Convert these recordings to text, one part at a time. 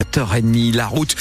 7h30, la route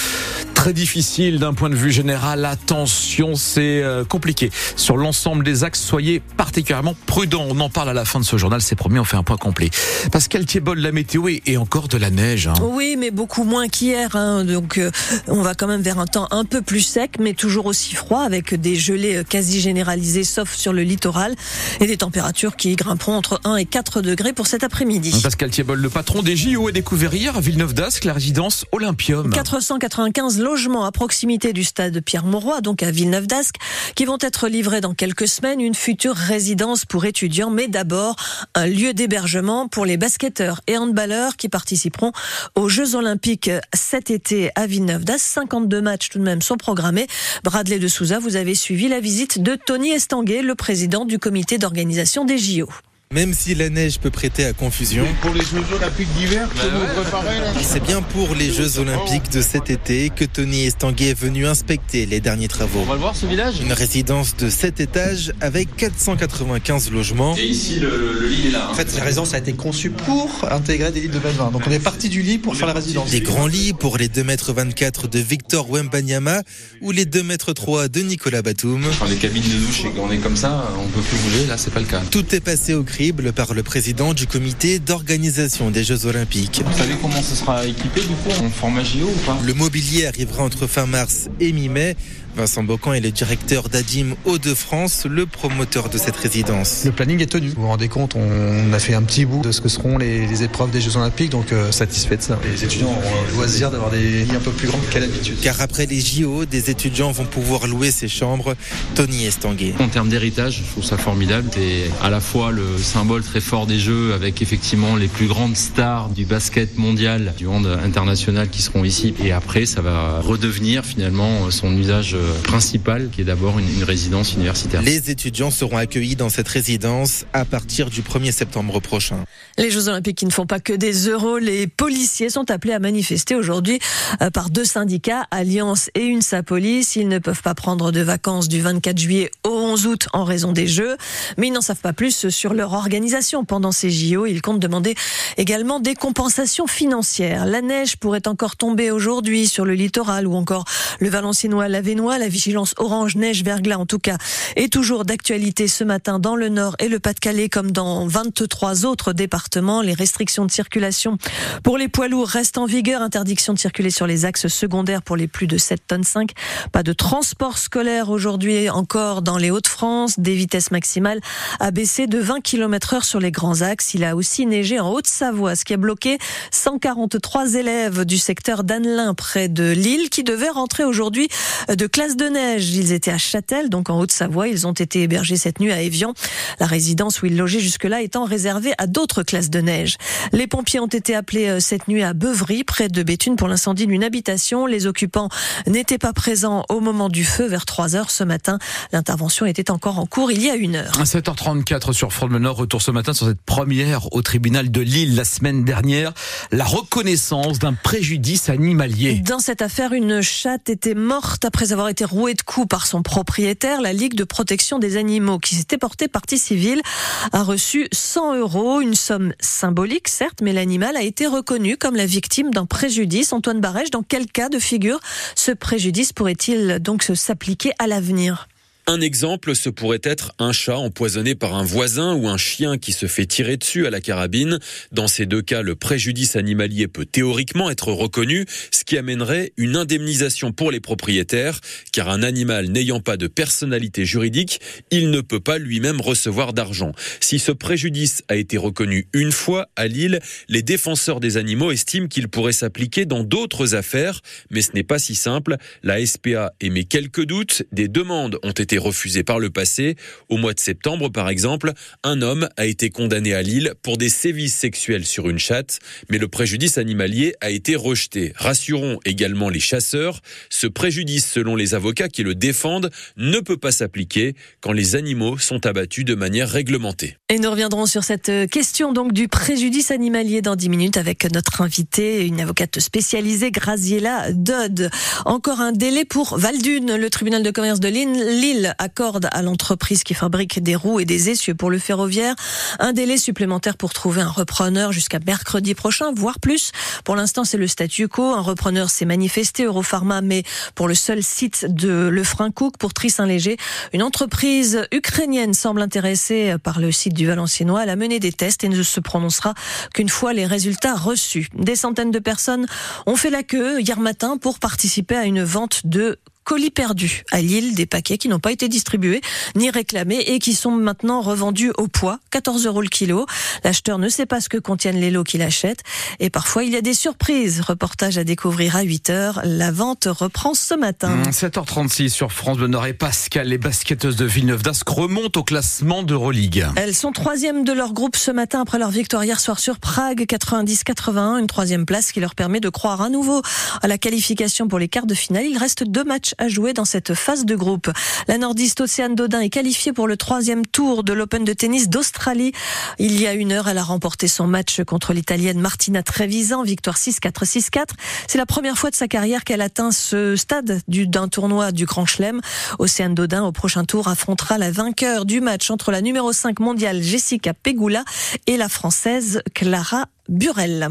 très difficile d'un point de vue général. Attention, c'est euh, compliqué. Sur l'ensemble des axes, soyez particulièrement prudents. On en parle à la fin de ce journal, c'est promis, on fait un point complet. Pascal Thiebol, la météo et encore de la neige. Hein. Oui, mais beaucoup moins qu'hier. Hein. Donc euh, on va quand même vers un temps un peu plus sec, mais toujours aussi froid, avec des gelées euh, quasi généralisées, sauf sur le littoral, et des températures qui grimperont entre 1 et 4 degrés pour cet après-midi. Pascal Thiebol, le patron des JO, a découvert hier à Villeneuve d'Ascq la résidence Olympium. 495 logements à proximité du stade Pierre-Mauroy, donc à Villeneuve d'Ascq, qui vont être livrés dans quelques semaines. Une future résidence pour étudiants, mais d'abord un lieu d'hébergement pour les basketteurs et handballeurs qui participeront aux Jeux Olympiques cet été à Villeneuve d'Ascq. 52 matchs tout de même sont programmés. Bradley de Souza, vous avez suivi la visite de Tony Estanguet, le président du comité d'organisation des JO. Même si la neige peut prêter à confusion. Pour les Jeux Olympiques d'hiver, là? C'est bien pour les Jeux Olympiques de cet été que Tony Estanguet est venu inspecter les derniers travaux. On va le voir ce village? Une résidence de 7 étages avec 495 logements. Et ici, le, le lit est là. hein. En fait, la résidence a été conçue pour intégrer des lits de 20 Donc on est parti du lit pour faire la résidence. Des grands lits pour les 2,24 m de Victor Wembanyama ou les 2,3 m de Nicolas Batum. Enfin, les cabines de douche, et on est comme ça, on peut plus bouger. Là, c'est pas le cas. Tout est passé au crible par le président du comité d'organisation des Jeux Olympiques. Vous savez comment ça sera équipé du coup? En format JO ou pas? Le mobilier arrivera entre fin mars et mi-mai. Vincent Bocan est le directeur d'Adim Hauts-de-France, le promoteur de cette résidence. Le planning est tenu. Vous vous rendez compte, on a fait un petit bout de ce que seront les, les épreuves des Jeux Olympiques, donc euh, satisfait de ça. Les étudiants auront le loisir d'avoir des lits un peu plus grands qu'à l'habitude. Car après les JO, des étudiants vont pouvoir louer ces chambres. Tony Estanguet. En termes d'héritage, je trouve ça formidable. C'est à la fois le symbole très fort des Jeux avec effectivement les plus grandes stars du basket mondial, du hand international qui seront ici. Et après, ça va redevenir finalement son usage principal qui est d'abord une, une résidence universitaire. Les étudiants seront accueillis dans cette résidence à partir du 1er septembre prochain. Les Jeux Olympiques qui ne font pas que des euros, les policiers sont appelés à manifester aujourd'hui euh, par deux syndicats, Alliance et UNSA Police. Ils ne peuvent pas prendre de vacances du 24 juillet au 11 août en raison des Jeux, mais ils n'en savent pas plus sur leur organisation pendant ces JO. Ils comptent demander également des compensations financières. La neige pourrait encore tomber aujourd'hui sur le littoral ou encore le Valenciennois, l'Avenois. La vigilance orange neige verglas en tout cas est toujours d'actualité ce matin dans le Nord et le Pas-de-Calais comme dans 23 autres départements. Les restrictions de circulation pour les poids lourds restent en vigueur. Interdiction de circuler sur les axes secondaires pour les plus de 7 tonnes 5. Pas de transport scolaire aujourd'hui encore dans les Hauts-de-France. Des vitesses maximales abaissées de 20 km heure sur les grands axes. Il a aussi neigé en Haute-Savoie, ce qui a bloqué 143 élèves du secteur d'Annelin près de Lille qui devaient rentrer aujourd'hui de classe de neige. Ils étaient à Châtel, donc en Haute-Savoie. Ils ont été hébergés cette nuit à Évian. La résidence où ils logeaient jusque-là étant réservée à d'autres classes de neige. Les pompiers ont été appelés euh, cette nuit à Beuvry, près de Béthune, pour l'incendie d'une habitation. Les occupants n'étaient pas présents au moment du feu vers 3 heures ce matin. L'intervention était encore en cours il y a une heure. À 7h34 sur France Bleu Nord, retour ce matin sur cette première au tribunal de Lille la semaine dernière, la reconnaissance d'un préjudice animalier. Dans cette affaire, une chatte était morte après avoir été rouée de coups par son propriétaire. La Ligue de protection des animaux, qui s'était portée partie civile, a reçu 100 euros, une somme symbolique certes, mais l'animal a été reconnu comme la victime d'un préjudice. Antoine Barège, dans quel cas de figure ce préjudice pourrait-il donc s'appliquer à l'avenir? Un exemple, ce pourrait être un chat empoisonné par un voisin ou un chien qui se fait tirer dessus à la carabine. Dans ces deux cas, le préjudice animalier peut théoriquement être reconnu, ce qui amènerait une indemnisation pour les propriétaires, car un animal n'ayant pas de personnalité juridique, il ne peut pas lui-même recevoir d'argent. Si ce préjudice a été reconnu une fois à Lille, les défenseurs des animaux estiment qu'il pourrait s'appliquer dans d'autres affaires, mais ce n'est pas si simple. La SPA émet quelques doutes, des demandes ont été refusées par le passé. Au mois de septembre, par exemple, un homme a été condamné à Lille pour des sévices sexuels sur une chatte, mais le préjudice animalier a été rejeté. Rassurons également les chasseurs, ce préjudice, selon les avocats qui le défendent, ne peut pas s'appliquer quand les animaux sont abattus de manière réglementée. Et nous reviendrons sur cette question donc du préjudice animalier dans 10 minutes avec notre invitée, une avocate spécialisée, Graziella Dodd. Encore un délai pour Valdune. Le tribunal de commerce de Lille Accorde à l'entreprise qui fabrique des roues et des essieux pour le ferroviaire un délai supplémentaire pour trouver un repreneur jusqu'à mercredi prochain, voire plus. Pour l'instant, c'est le statu quo. Un repreneur s'est manifesté, Europharma, mais pour le seul site de Lefrancouc, pour Trissin-Léger. Une entreprise ukrainienne semble intéressée par le site du Valenciennois. Elle a mené des tests et ne se prononcera qu'une fois les résultats reçus. Des centaines de personnes ont fait la queue hier matin pour participer à une vente de colis perdus à Lille, des paquets qui n'ont pas été distribués ni réclamés et qui sont maintenant revendus au poids, 14 euros le kilo. L'acheteur ne sait pas ce que contiennent les lots qu'il achète et parfois il y a des surprises. Reportage à découvrir à 8 heures. La vente reprend ce matin. 7h36 mmh, sur France Bleu Nord et Pascal. Les basketteuses de Villeneuve d'Ascq remontent au classement d'Euroleague. Elles sont troisième de leur groupe ce matin après leur victoire hier soir sur Prague 90-81. Une troisième place qui leur permet de croire à nouveau à la qualification pour les quarts de finale. Il reste deux matchs à jouer dans cette phase de groupe. La nordiste Océane Dodin est qualifiée pour le troisième tour de l'Open de tennis d'Australie. Il y a une heure, elle a remporté son match contre l'Italienne Martina Trevisan, victoire 6-4, 6-4. C'est la première fois de sa carrière qu'elle atteint ce stade d'un tournoi du Grand Chelem. Océane Dodin, au prochain tour, affrontera la vainqueur du match entre la numéro 5 mondiale Jessica Pegula et la française Clara Burel.